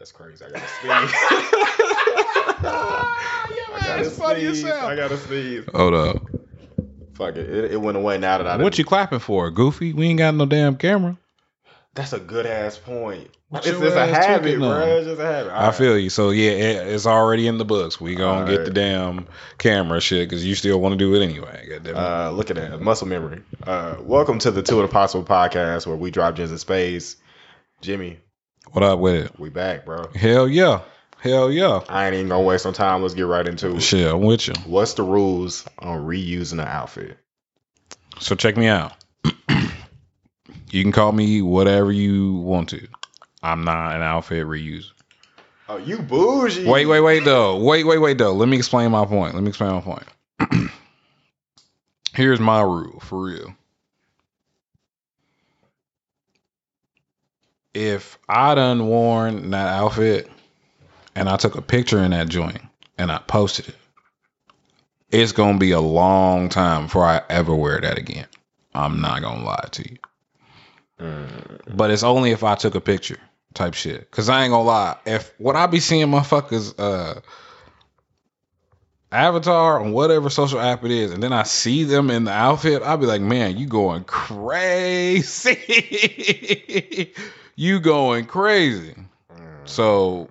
That's crazy. I gotta sneeze. I gotta it's funny sneeze. yourself. I gotta sneeze. Hold up. Fuck it. it. It went away now that I. What you clapping for, Goofy? We ain't got no damn camera. That's a good ass point. What it's just a habit, bro. It's just a habit. I feel you. So yeah, it, it's already in the books. We gonna get Alright. the damn camera shit because you still want to do it anyway. Goddamn it. Uh, look at that muscle memory. Uh, welcome to the Two of the Possible podcast where we drop gems in space. Jimmy, what up with it? we back, bro. Hell yeah, hell yeah. I ain't even gonna waste no time. Let's get right into it. Shit, I'm with you. What's the rules on reusing an outfit? So check me out. you can call me whatever you want to. I'm not an outfit reuser. Oh, you bougie. Wait, wait, wait, though. Wait, wait, wait, though. Let me explain my point. Let me explain my point. Here's my rule for real. If I done worn that outfit and I took a picture in that joint and I posted it, it's gonna be a long time before I ever wear that again. I'm not gonna lie to you. Mm, But it's only if I took a picture type shit. Cause I ain't gonna lie. If what I be seeing motherfuckers uh avatar on whatever social app it is, and then I see them in the outfit, I'll be like, man, you going crazy. you going crazy. mm. So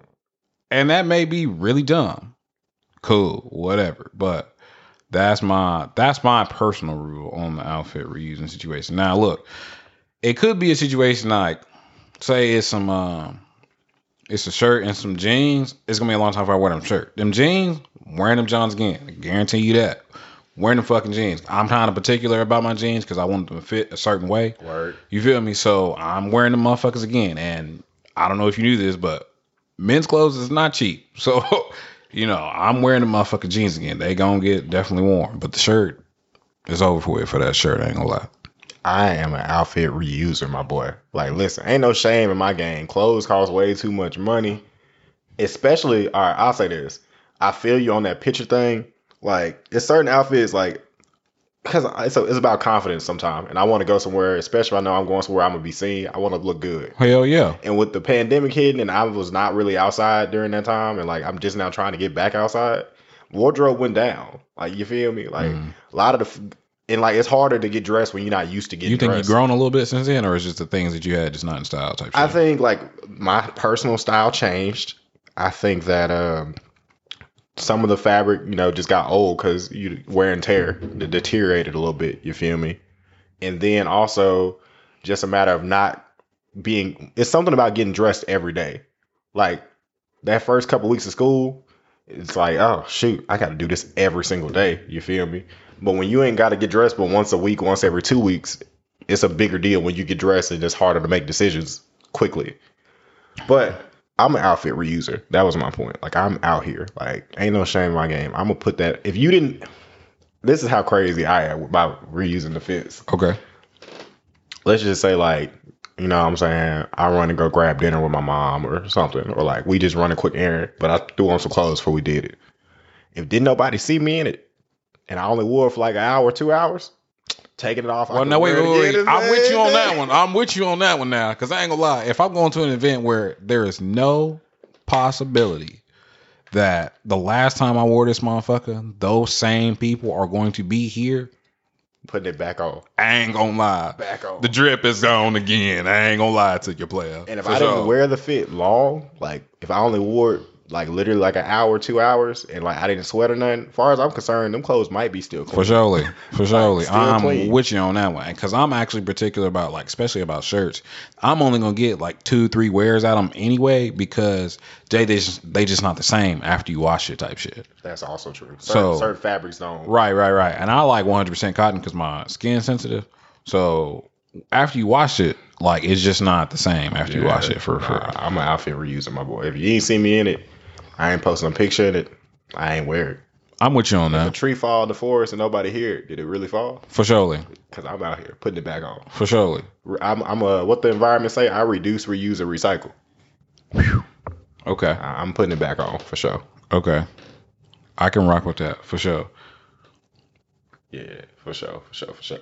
and that may be really dumb. Cool, whatever. But that's my that's my personal rule on the outfit reusing situation. Now look, it could be a situation like say it's some um it's a shirt and some jeans. It's gonna be a long time before I wear them shirt. Them jeans, wearing them Johns again. I guarantee you that. Wearing the fucking jeans. I'm kind of particular about my jeans because I want them to fit a certain way. Word. You feel me? So I'm wearing the motherfuckers again. And I don't know if you knew this, but men's clothes is not cheap. So, you know, I'm wearing the motherfucking jeans again. They gonna get definitely warm. But the shirt is over with for that shirt. I ain't gonna lie. I am an outfit reuser, my boy. Like, listen, ain't no shame in my game. Clothes cost way too much money. Especially, all right, I'll say this. I feel you on that picture thing. Like, it's certain outfits, like, because it's, it's about confidence sometimes. And I want to go somewhere, especially if I know I'm going somewhere I'm going to be seen. I want to look good. Hell yeah. And with the pandemic hitting, and I was not really outside during that time, and like I'm just now trying to get back outside, wardrobe went down. Like you feel me? Like Mhm. a lot of the, and like it's harder to get dressed when you're not used to getting. You think dressed. you've grown a little bit since then, or is just the things that you had just not in style type shit? I think like my personal style changed. I think that um, some of the fabric, you know, just got old because you wear and tear, deteriorated a little bit. You feel me? And then also, just a matter of not being. It's something about getting dressed every day. Like that first couple weeks of school, it's like, oh shoot, I got to do this every single day. You feel me? But when you ain't got to get dressed, but once a week, once every two weeks, it's a bigger deal when you get dressed and it's harder to make decisions quickly. But I'm an outfit reuser. That was my point. Like I'm out here. Like ain't no shame in my game. I'm gonna put that. If you didn't, this is how crazy I am about reusing the fits. okay. Let's just say like, you know, what I'm saying I run and go grab dinner with my mom or something, or like we just run a quick errand, but I threw on some clothes before we did it. If didn't nobody see me in it, and I only wore it for like an hour, two hours, taking it off. Well, no, wait, wait, wait. I'm with you on that one. I'm with you on that one now, because I ain't gonna lie. If I'm going to an event where there is no possibility that the last time I wore this motherfucker, those same people are going to be here, Putting it back on, I ain't gonna lie. back on. The drip is gone again. I ain't gonna lie to you, player. And if I didn't wear the fit long, like if I only wore it like literally like an hour, two hours, and like I didn't sweat or nothing, as far as I'm concerned, them clothes might be still clean. For surely, for surely, I'm clean. with you on that one because I'm actually particular about like, especially about shirts. I'm only gonna get like two, three wears out of them anyway because they they just they just not the same after you wash it type shit. That's also true. Certain, So- certain fabrics don't. Right, right, right. And I like 100% cotton because my skin sensitive. So after you wash it, like it's just not the same after you wash it for for. I'm an outfit reuser, my boy. If you ain't seen me in it, I ain't posting a picture in it. I ain't wear it. I'm with you on If a tree fall in the forest and nobody hear it, did it really fall? for surely, Because I'm out here putting it back on. for surely. I'm, I'm a what the environment say. I reduce, reuse, and recycle. Okay, I'm putting it back on for sure. okay. I can rock with that for sure. Yeah, for sure, for sure, for sure.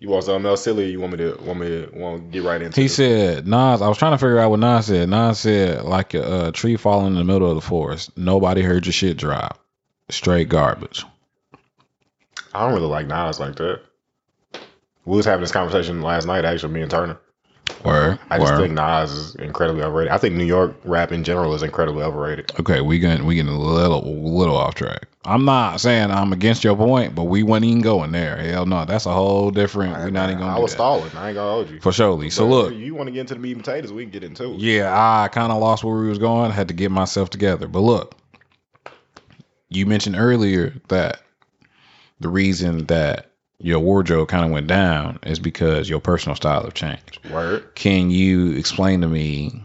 You want something else silly? Or you want me to want me to want to get right into? It? He it? said, Nas, I was trying to figure out what Nas said. Nas said, like a, a tree falling in the middle of the forest. Nobody heard your shit drop. Straight garbage. I don't really like Nas like that. We was having this conversation last night, actually, me and Turner. Word. I just word. think Nas is incredibly overrated. I think New York rap in general is incredibly overrated. Okay, we getting we getting a little little off track. I'm not saying I'm against your point, but we weren't even going there. Hell no, that's a whole different. We're not even I gonna do was that. stalling. I ain't gonna hold you. for surely. So But look, you want to get into the meat and potatoes? We can get into it. yeah, I kind of lost where we was going. Had to get myself together. But look, you mentioned earlier that the reason that your wardrobe kind of went down is because your personal style have changed. Word. Can you explain to me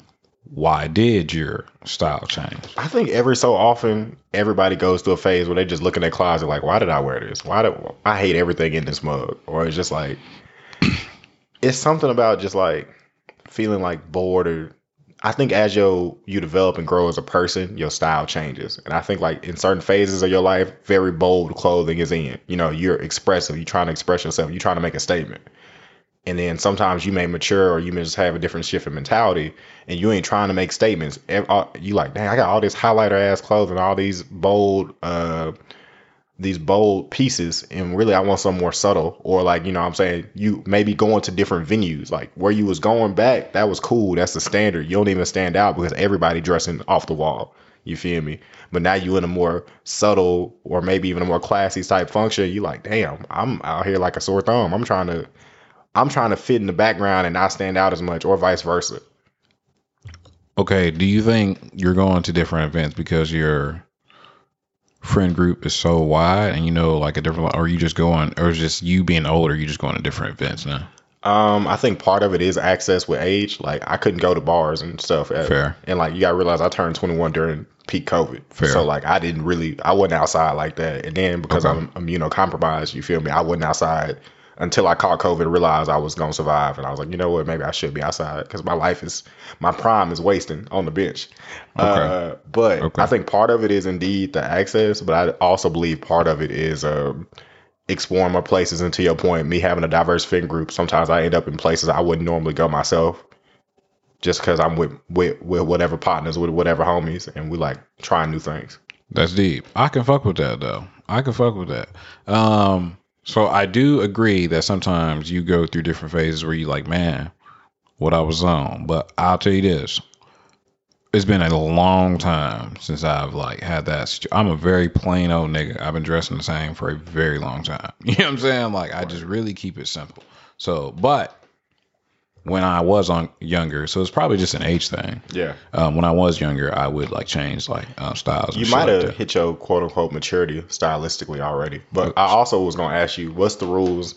why did your style change? I think every so often everybody goes through a phase where they just look in their closet like, why did I wear this? Why did I hate everything in this mug? Or it's just like it's something about just like feeling like bored or I think as you you develop and grow as a person, your style changes. And I think like in certain phases of your life, very bold clothing is in. You know, you're expressive, you're trying to express yourself, you're trying to make a statement. And then sometimes you may mature or you may just have a different shift in mentality and you ain't trying to make statements. All- You like, dang, I got all this highlighter ass clothing, all these bold, uh, these bold pieces, and really I want something more subtle. Or like, you know, I'm saying you maybe going to different venues, like where you was going back, that was cool. That's the standard. You don't even stand out because everybody dressing off the wall. You feel me? But now you in a more subtle or maybe even a more classy type function. You like, damn, I'm out here like a sore thumb. I'm trying to I'm trying to fit in the background and not stand out as much, or vice versa. Okay, do you think you're going to different events because your friend group is so wide and you know like a different or you just going or is just you being older, you just going to different events now? Um, I think part of it is access with age. Like I couldn't go to bars and stuff. at- Fair. And like you gotta realize I turned 21 during peak COVID. Fair. So like I didn't really I wasn't outside like that. And then because Okay. I'm immunocompromised, you feel me? I wasn't outside until I caught COVID. Realized I was gonna survive, and I was like, you know what? Maybe I should be outside because my life is my prime is wasting on the bench. Uh, but Okay. I think part of it is indeed the access, but I also believe part of it is um, exploring more places. And to your point, me having a diverse friend group, sometimes I end up in places I wouldn't normally go myself, just because I'm with, with with whatever partners, with whatever homies, and we like trying new things. That's deep. I can fuck with that though. I can fuck with that. Um, so I do agree that sometimes you go through different phases where you like, man, what I was on. But I'll tell you this. It's been a long time since I've like had that. situ- I'm a very plain old nigga. I've been dressing the same for a very long time. You know what I'm saying? Like I just really keep it simple. So, but when I was on younger, so it's probably just an age thing. Yeah, Um, when I was younger, I would like change like um, styles. you might have that. hit your quote unquote maturity stylistically already, but I also was gonna ask you what's the rules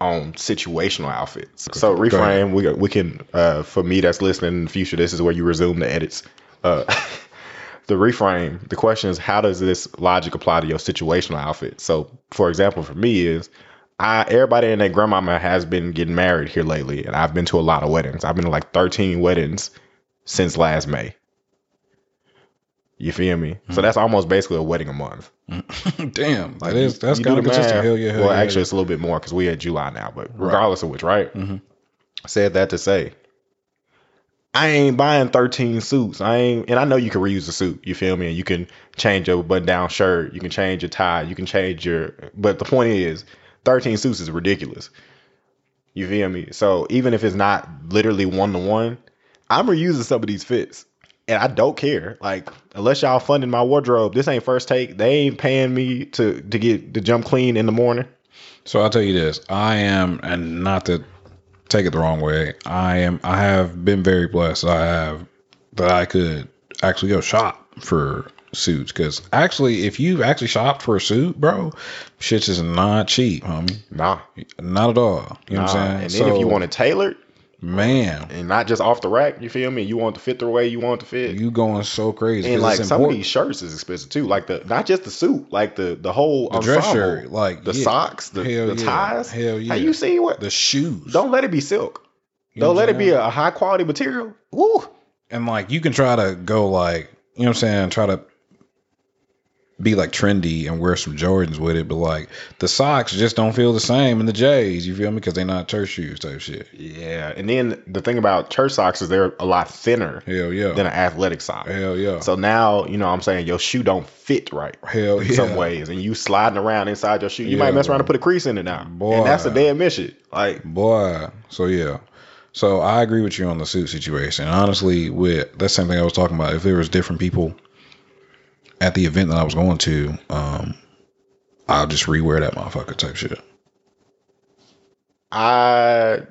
on situational outfits. So reframe. We we can uh, for me that's listening in the future. This is where you resume the edits. Uh, the reframe. The question is, how does this logic apply to your situational outfit? So, for example, for me is. I, everybody and their grandmama has been getting married here lately, and I've been to a lot of weddings. I've been to like 13 weddings since last May. You feel me? So Mm. that's almost basically a wedding a month. Damn, that you- is that's you kind of consistent. math. Hell yeah, hell well, yeah, actually, it's a little bit more because we at July now. But regardless of which, right? Mhm. Said that to say, I ain't buying thirteen suits. I ain't, and I know you can reuse a suit. You feel me? And you can change your button-down shirt. You can change your tie. You can change your. But the point is, thirteen suits is ridiculous. You feel me? So even if it's not literally one to one, I'm reusing some of these fits. And I don't care. Like, unless y'all funding my wardrobe, this ain't first take. They ain't paying me to to get to jump clean in the morning. So I'll tell you this: I am, and not to take it the wrong way, I am. I have been very blessed. I have that I could actually go shop for suits because actually, if you've actually shopped for a suit, bro, shit is not cheap, homie. Nah. Not at all. You know nah. what I'm saying? And then if you want it tailored man, and not just off the rack, you feel me? You want to fit the way you want to fit. you going so crazy. and like some of these shirts is expensive too. Like the not just the suit, like the the whole the dress shirt, like the yeah. socks, the, the yeah. ties. Hell yeah. Have you seen what? the shoes. Don't let it be silk. You Don't let it be a high quality material. Woo. and like you can try to go like you know what I'm saying, try to be like trendy and wear some Jordans with it, but like the socks just don't feel the same in the J's. You feel me? Because they're not church shoes type shit. Yeah, and then the thing about church socks is they're a lot thinner Hell yeah. than an athletic sock. Hell yeah. So now you know what I'm saying your shoe don't fit right Hell in yeah. some ways, and you sliding around inside your shoe, you Yeah, might mess around bro. and put a crease in it now, Boy. and that's a damn mission. Like Boy, so yeah. So I agree with you on the suit situation. Honestly, with that same thing I was talking about, if there was different people at the event that I was going to, um, I'll just rewear that motherfucker type shit. I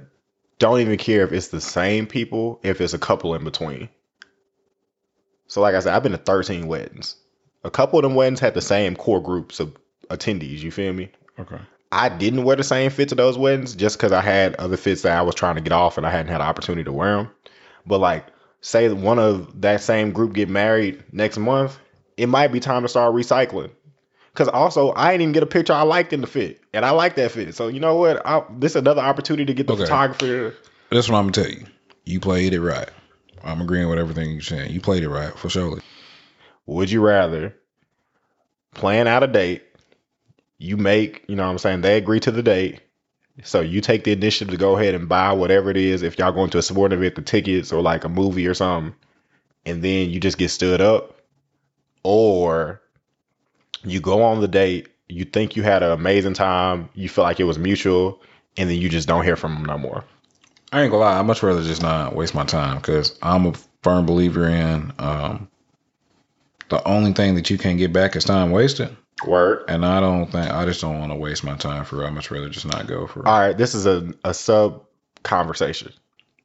don't even care if it's the same people, if it's a couple in between. So, like I said, I've been to 13 weddings. A couple of them weddings had the same core groups of attendees. You feel me? Okay. I didn't wear the same fit to those weddings just because I had other fits that I was trying to get off and I hadn't had an opportunity to wear them. But like, say one of that same group get married next month, it might be time to start recycling. Cause also I didn't even get a picture I liked in the fit, and I like that fit. So you know what? I, this is another opportunity to get the Okay. photographer. That's what I'm gonna tell you. You played it right. I'm agreeing with everything you're saying. You played it right for sure. Would you rather plan out a date? You make, you know what I'm saying, they agree to the date. So you take the initiative to go ahead and buy whatever it is, if y'all going to a sporting event, the tickets or like a movie or something, and then you just get stood up. Or you go on the date, you think you had an amazing time, you feel like it was mutual, and then you just don't hear from them no more. I ain't gonna lie. I'd much rather just not waste my time because I'm a firm believer in um, the only thing that you can get back is time wasted. Word. And I don't think I just don't want to waste my time for. it. I'd much rather just not go for. it. All right, this is a, a sub conversation.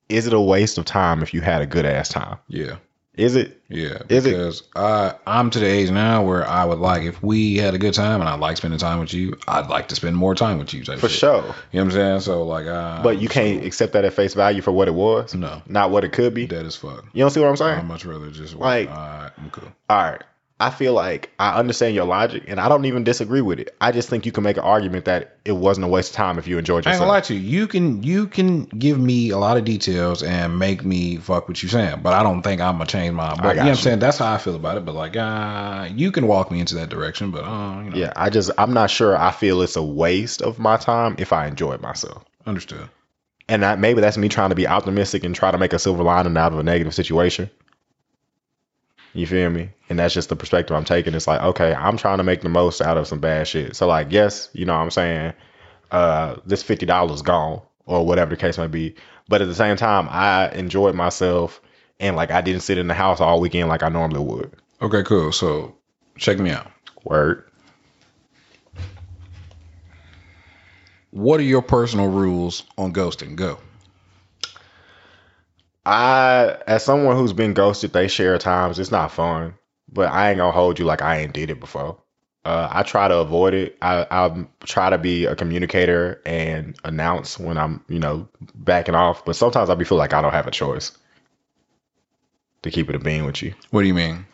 Is it a waste of time if you had a good ass time? Yeah, Is it? yeah. Is it- because I I'm to the age now where I would like if we had a good time and I like spending time with you, I'd like to spend more time with you. For shit. sure. You know what I'm saying? So like, uh, But you can't accept that at face value for what it was, No, not what it could be. dead as fuck. You don't see what I'm saying? I'd much rather just Like- like. All right, I'm cool. All right. I feel like I understand your logic and I don't even disagree with it. I just think you can make an argument that it wasn't a waste of time if you enjoyed I ain't yourself. gonna lie to you. You can you can give me a lot of details and make me fuck what you saying, but I don't think I'm gonna change my. But you know what I'm saying? That's how I feel about it. But like, uh, you can walk me into that direction, but uh, you know, Yeah, I just I'm not sure I feel it's a waste of my time if I enjoyed myself. understood. And that, maybe that's me trying to be optimistic and try to make a silver lining out of a negative situation. You feel me? And that's just the perspective I'm taking. It's like, okay, I'm trying to make the most out of some bad shit. So like, yes, you know what I'm saying, uh, this fifty dollars gone or whatever the case may be. But at the same time, I enjoyed myself and like I didn't sit in the house all weekend like I normally would. Okay, cool. So check me out. Word. What are your personal rules on ghosting? Go. I, as someone who's been ghosted, they share times. It's not fun, but I ain't gonna hold you like I ain't did it before. Uh, I try to avoid it. I, I try to be a communicator and announce when I'm, you know, backing off. But sometimes I be feel like I don't have a choice to keep it a being with you. What do you mean?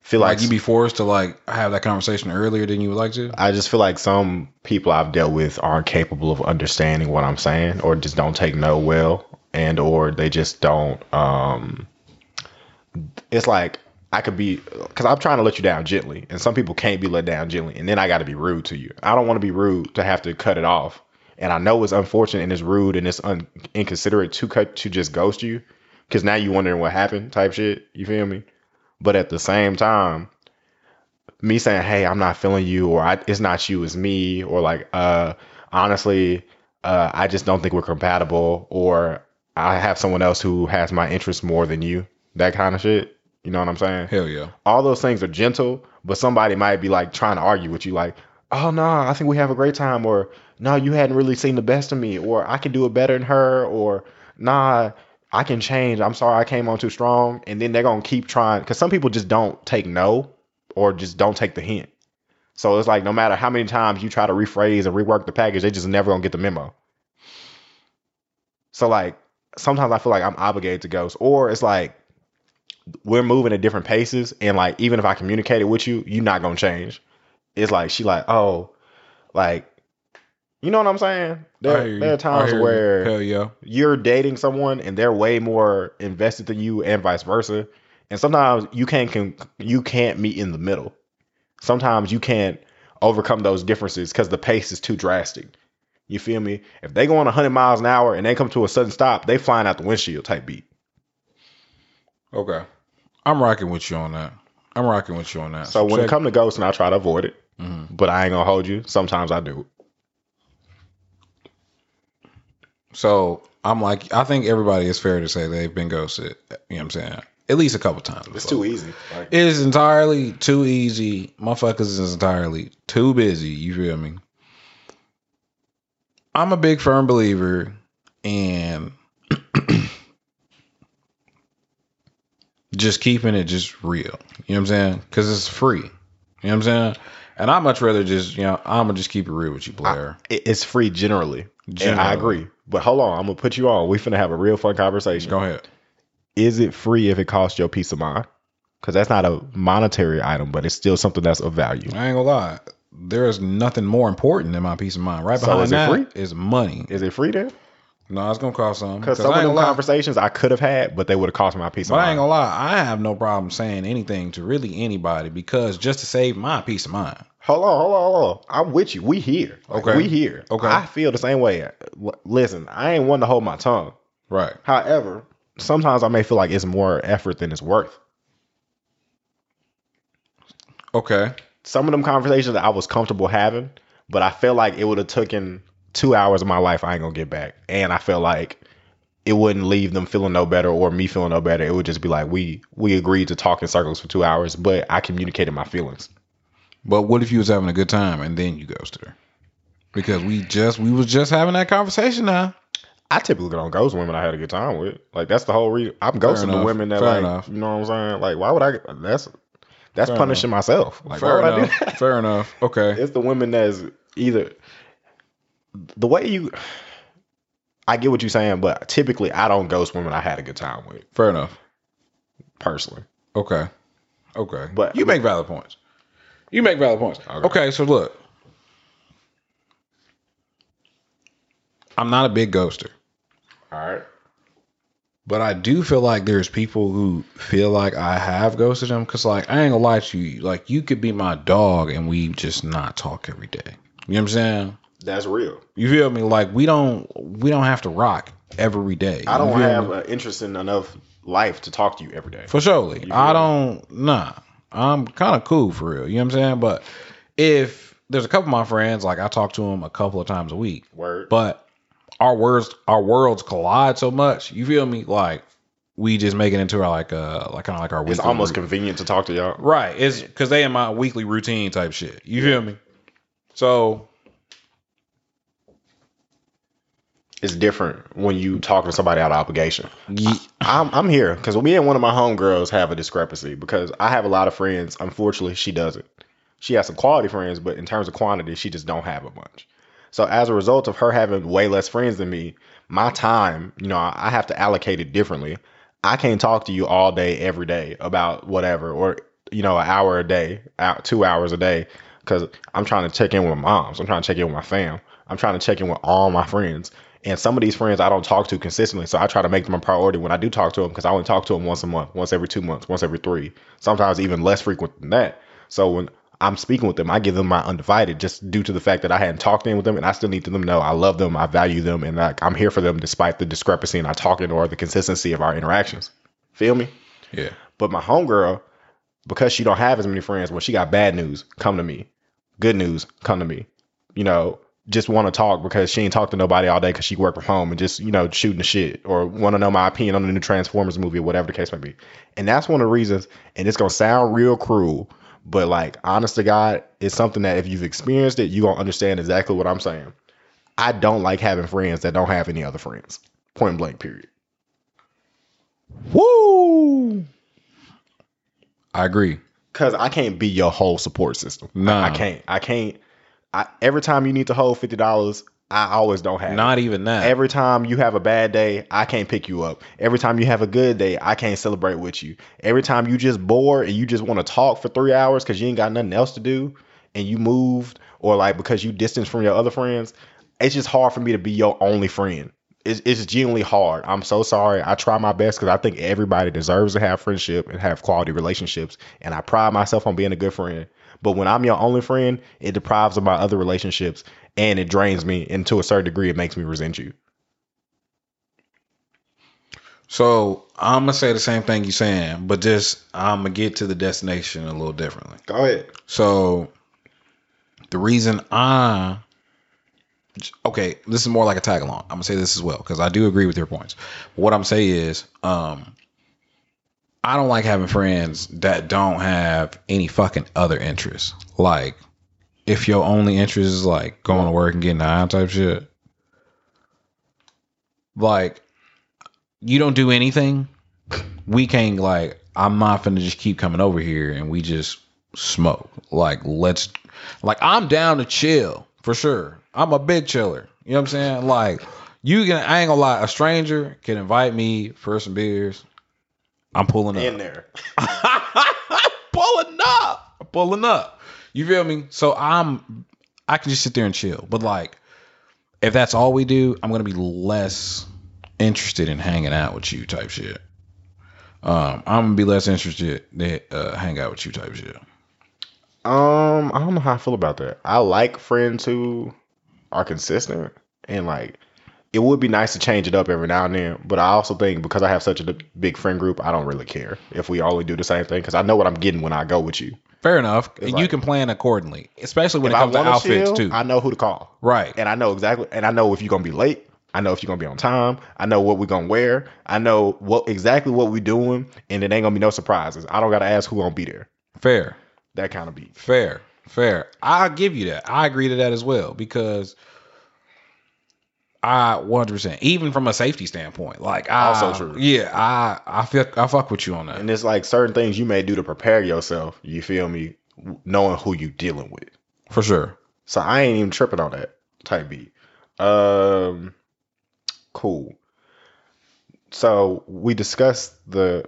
Feel Like like, you be forced to like have that conversation earlier than you would like to? I just feel like some people I've dealt with aren't capable of understanding what I'm saying, or just don't take no well, and or they just don't. Um, it's like I could be because I'm trying to let you down gently, and some people can't be let down gently, and then I got to be rude to you. I don't want to be rude to have to cut it off, and I know it's unfortunate and it's rude and it's un- inconsiderate to cut to just ghost you, because now you wondering what happened type shit. You feel me? But at the same time, me saying, "Hey, I'm not feeling you," or "It's not you, it's me," or like, "Uh, honestly, uh, I just don't think we're compatible," or "I have someone else who has my interests more than you." That kind of shit. You know what I'm saying? Hell yeah. All those things are gentle, but somebody might be like trying to argue with you, like, "Oh no, I think we have a great time," or "No, you hadn't really seen the best of me," or "I can do it better than her," or "Nah." I can change. I'm sorry I came on too strong. And then they're going to keep trying. Because some people just don't take no or just don't take the hint. So it's like no matter how many times you try to rephrase and rework the package, they just never gonna get the memo. So like sometimes I feel like I'm obligated to ghost, or it's like we're moving at different paces, and like even if I communicated with you, you're not gonna change. It's like she like oh, like you know what I'm saying? There, you. there are times you. where hell yeah. you're dating someone and they're way more invested than you and vice versa and sometimes you can't can, you can't meet in the middle Sometimes you can't overcome those differences because the pace is too drastic. You feel me? If they go on 100 miles an hour and they come to a sudden stop, they flying out the windshield type beat. Okay. I'm rocking with you on that. I'm rocking with you on that. So when check- it come to ghosting, I try to avoid it, Mhm. but I ain't gonna hold you. Sometimes I do. So I'm like, I think everybody is fair to say they've been ghosted. You know what I'm saying? At least a couple times. It's too easy. Like, It is entirely too easy. Motherfuckers is entirely too busy. You feel me? I'm a big firm believer in just keeping it just real. You know what I'm saying? Because it's free. You know what I'm saying? And I'd much rather just, you know, I'm going to just keep it real with you, Blair. it- it's free generally. And I agree. But hold on, I'm gonna put you on. We finna have a real fun conversation. Go ahead. Is it free if it costs your peace of mind? Because that's not a monetary item, but it's still something that's of value. I ain't gonna lie. There is nothing more important than my peace of mind. Right So behind is it that free? is money. Is it free then? No, it's gonna cost some. Because some of them lie. conversations I could have had, but they would have cost my peace But of I ain't mind. gonna lie, I have no problem saying anything to really anybody because just to save my peace of mind. Hold on, hold on, hold on. I'm with you. We here. Like, Okay. We here. Okay. I feel the same way. Listen, I ain't one to hold my tongue. Right. However, sometimes I may feel like it's more effort than it's worth. Okay. Some of them conversations that I was comfortable having, but I felt like it would have taken two hours of my life I ain't gonna get back. And I felt like it wouldn't leave them feeling no better or me feeling no better. It would just be like we we agreed to talk in circles for two hours, but I communicated my feelings. But what if you was having a good time and then you ghosted her? Because we just we was just having that conversation now. I typically don't ghost women I had a good time with. Like that's the whole reason I'm ghosting the women that Fair like enough. you know what I'm saying. Like why would I? That's that's Fair punishing myself. Like Fair enough. Fair enough. Okay. It's the women that's either the way you. I get what you're saying, but typically I don't ghost women I had a good time with Fair enough. personally. Okay. Okay. But- you make valid points. You make valid points. Okay. Okay, so look. I'm not a big ghoster. All right. But I do feel like there's people who feel like I have ghosted them because, like, I ain't gonna lie to you. Like, you could be my dog and we just not talk every day. You know what I'm saying? That's real. You feel me? Like, we don't we don't have to rock every day. I don't have an interest in enough life to talk to you every day. for surely. I don't. Nah, I'm kind of cool for real. You know what I'm saying? But if there's a couple of my friends, like I talk to them a couple of times a week, Word. but our words our worlds collide so much. You feel me? Like we just make it into our like uh like kind of like our it's almost convenient to talk to y'all. right. It's because they in my weekly routine type shit. You feel me? So It's different when you talk to somebody out of obligation. ye- I'm I'm here because me and one of my homegirls have a discrepancy because I have a lot of friends. Unfortunately, she doesn't. She has some quality friends, but in terms of quantity, she just don't have a bunch. So as a result of her having way less friends than me, my time, you know, I have to allocate it differently. I can't talk to you all day, every day about whatever, or you know, an hour a day, out two hours a day, because I'm trying to check in with moms. I'm trying to check in with my fam. I'm trying to check in with all my friends. And some of these friends I don't talk to consistently, so I try to make them a priority when I do talk to them because I only talk to them once a month, once every two months, once every three, sometimes even less frequent than that. So when I'm speaking with them, I give them my undivided just due to the fact that I hadn't talked in with them and I still need to them know I love them, I value them, and like I'm here for them despite the discrepancy in our talking or the consistency of our interactions. Feel me? yeah. But my homegirl, because she don't have as many friends, when she got bad news, come to me. Good news, come to me. You know, just want to talk because she ain't talked to nobody all day because she worked from home and just, you know, shooting the shit or want to know my opinion on the new Transformers movie or whatever the case may be. And that's one of the reasons, and it's going to sound real cruel, but like, honest to God, it's something that if you've experienced it, you're going to understand exactly what I'm saying. I don't like having friends that don't have any other friends. Point blank, period. Woo! I agree. Cause I can't be your whole support system. Nah. I can't. I can't. I, every time you need to hold fifty dollars, I always don't have. it. Not even that. Every time you have a bad day, I can't pick you up. Every time you have a good day, I can't celebrate with you. Every time you just bored and you just want to talk for three hours because you ain't got nothing else to do and you moved or like because you distanced from your other friends, it's just hard for me to be your only friend. It's, it's genuinely hard. I'm so sorry. I try my best because I think everybody deserves to have friendship and have quality relationships. And I pride myself on being a good friend. But when I'm your only friend, it deprives of my other relationships and it drains me. And to a certain degree, it makes me resent you. So I'm gonna say the same thing you're saying, but just I'm gonna get to the destination a little differently. Go ahead. So the reason I okay, this is more like a tag along. I'm gonna say this as well because I do agree with your points. What I'm saying is, um, I don't like having friends that don't have any fucking other interests. Like, if your only interest is like going to work and getting high type shit, like you don't do anything. We can't like. I'm not gonna just keep coming over here and we just smoke. Like, let's like I'm down to chill for sure. I'm a big chiller. You know what I'm saying? Like you can I ain't gonna lie, a stranger can invite me for some beers. I'm pulling up. In there. pulling up. I'm pulling up. You feel me? So I'm I can just sit there and chill. But like if that's all we do, I'm gonna be less interested in hanging out with you type shit. Um, I'm gonna be less interested to uh, hang out with you type shit. Um, I don't know how I feel about that. I like friends who are consistent and like it would be nice to change it up every now and then, but I also think because I have such a big friend group, I don't really care if we only do the same thing because I know what I'm getting when I go with you. Fair enough. It's and you can plan accordingly, especially when it comes to outfits too. I know who to call, right. and I know exactly, and I know if you're gonna be late. I know if you're gonna be on time. I know what we're gonna wear. I know what exactly what we're doing, and it ain't gonna be no surprises. I don't gotta ask who gonna be there. Fair. That kind of beat. Fair. Fair. I'll give you that. I agree to that as well because I 100% even from a safety standpoint. Like I Also true. Yeah, I I feel I fuck with you on that. And it's like certain things you may do to prepare yourself. You feel me? Knowing who you dealing with. For sure. So I ain't even tripping on that type B. Um, cool. So we discussed the.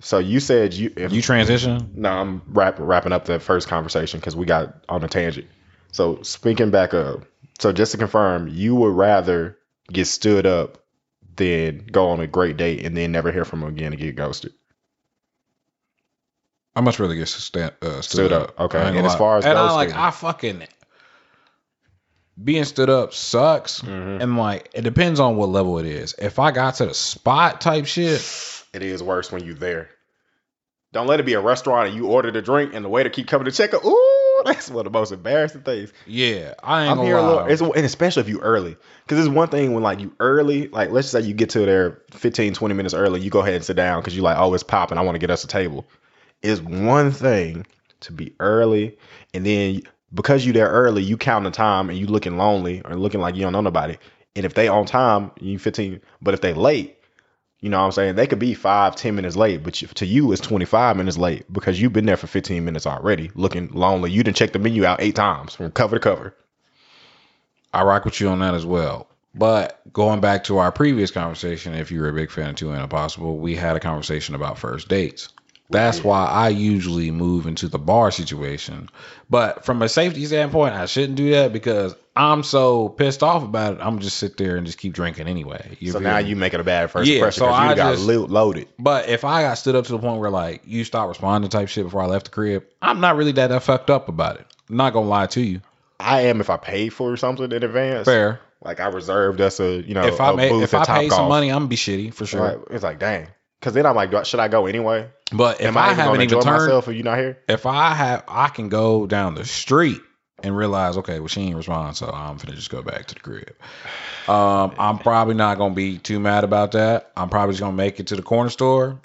So you said you. If You transition? no, I'm wrap, wrapping up the first conversation because we got on a tangent. So speaking back up, so just to confirm, you would rather get stood up than go on a great date and then never hear from them again and get ghosted. I much rather get stand, uh, stood, Stood up. up, okay. I ain't gonna And as far as and I like I fucking being stood up sucks. Mhm. And like it depends on what level it is. If I got to the spot type shit, It is worse when you there. Don't let it be a restaurant and you order the drink and the waiter keep coming to check it. Ooh, that's one of the most embarrassing things. yeah, I ain't I'm here a lie. little, it's, and especially if you early, because it's one thing when like you early, like let's just say you get to there 15, 20 minutes early, you go ahead and sit down because you like, oh, it's popping. I want to get us a table. It's one thing to be early, and then because you there early, you count the time and you looking lonely or looking like you don't know nobody. And if they on time, you 15. But if they late, you know what I'm saying? They could be five, 10 minutes late, but to you, it's 25 minutes late because you've been there for 15 minutes already looking lonely. You didn't check the menu out eight times from cover to cover. I rock with you on that as well. But going back to our previous conversation, if you were a big fan of Two Ain't Impossible, we had a conversation about first dates. That's why I usually move into the bar situation. But from a safety standpoint, I shouldn't do that because I'm so pissed off about it. I'm just sit there and just keep drinking anyway. You So feel now you making a bad first Yeah, impression so you I got just- loaded. But if I got stood up to the point where like you stop responding type shit before I left the crib, I'm not really that, that fucked up about it. I'm not gonna lie to you. I am if I paid for something in advance. Fair. Like I reserved us a you know If I a made, if I pay some Golf. money, I'm gonna be shitty for sure. Right. It's like dang. Because then I'm like, should I go anyway? But if Am I, I, haven't even turned, myself if you're not here? if I have, I can go down the street and realize, okay, well, she ain't respond, so I'm gonna just go back to the crib. Um, I'm probably not gonna be too mad about that. I'm probably just gonna make it to the corner store.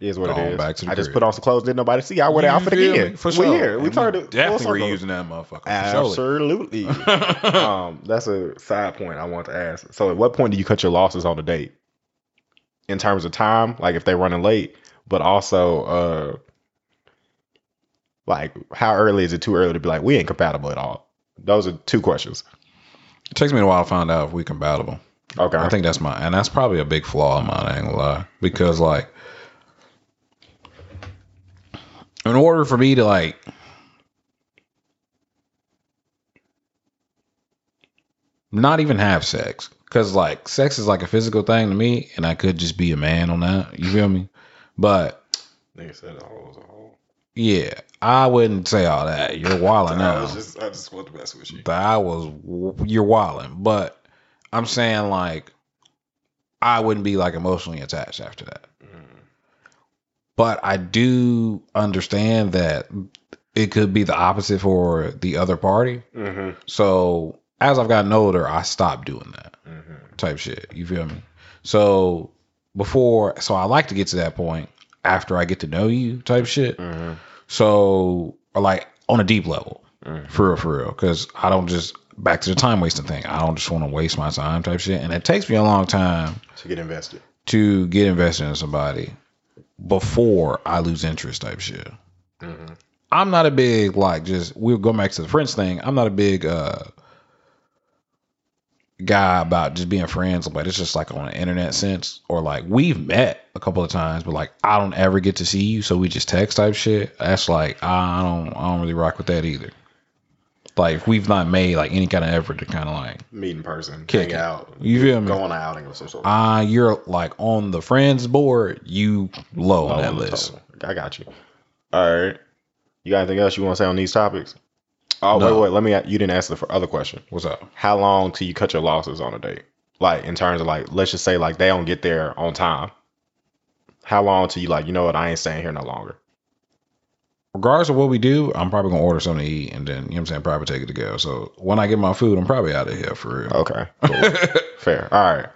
Is what it is. back to the I just put on some clothes. Didn't nobody see? I wear the outfit again. me? For We sure. here. We turned it definitely reusing that motherfucker. Absolutely. um, that's a side point I want to ask. So, at what point do you cut your losses on a date? In terms of time, like if they're running late, but also, uh, like how early is it too early to be like we ain't compatible at all? Those are two questions. It takes me a while to find out if we compatible. Okay. I think that's my, and that's probably a big flaw of mine. I ain't gonna lie, because like, in order for me to like, not even have sex, because like sex is like a physical thing to me, and I could just be a man on that. You feel me? But Nigga said a hole is a hole. Yeah, I wouldn't say all that. You're wilding I out. was just, I just want to mess with you. that was you're wilding. But I'm saying like I wouldn't be like emotionally attached after that. But I do understand that it could be the opposite for the other party. Mm-hmm. So as I've gotten older, I stopped doing that. Type shit. You feel me? So before, so I like to get to that point after I get to know you type shit. Mm-hmm. So or like on a deep level, Mhm. for real, for real. Because I don't just back to the time wasting thing. I don't just want to waste my time type shit, and it takes me a long time To get invested. to get invested in somebody before I lose interest type shit. Mm-hmm. I'm not a big like just we'll go back to the French thing. I'm not a big uh guy about just being friends, but it's just like on an internet sense. Or like we've met a couple of times, but like I don't ever get to see you, so we just text type shit. That's like I don't I don't really rock with that either. Like if we've not made like any kind of effort to kind of like Meet in person. Kick hang out. You feel me? Go on an outing of some sort. uh you're like on the friends board, you low on that list. I got you. All right. You got anything else you want to say on these topics? Oh, No. wait, wait. Let me. You didn't answer the other question. What's up? How long till you cut your losses on a date? Like in terms of like, let's just say like they don't get there on time. How long till you like, you know what? I ain't staying here no longer. regardless of what we do, I'm probably gonna order something to eat and then you know what I'm saying, probably take it to go. So when I get my food, I'm probably out of here for real. Okay. Cool. Fair. All right.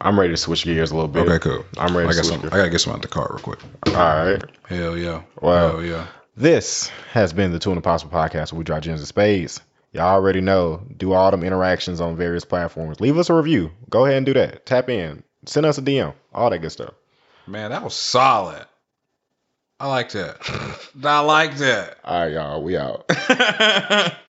I'm ready to switch gears a little bit. Okay, cool. I'm ready I to got switch some. I gotta get some out the car real quick. All right. Hell yeah. Wow. Hell yeah. This has been the Two and Impossible podcast where we draw gems and spades. Y'all already know. Do all them interactions on various platforms. Leave us a review. Go ahead and do that. Tap in. Send us a DM. All that good stuff. Man, that was solid. I like that. I like that. All right, y'all. We out.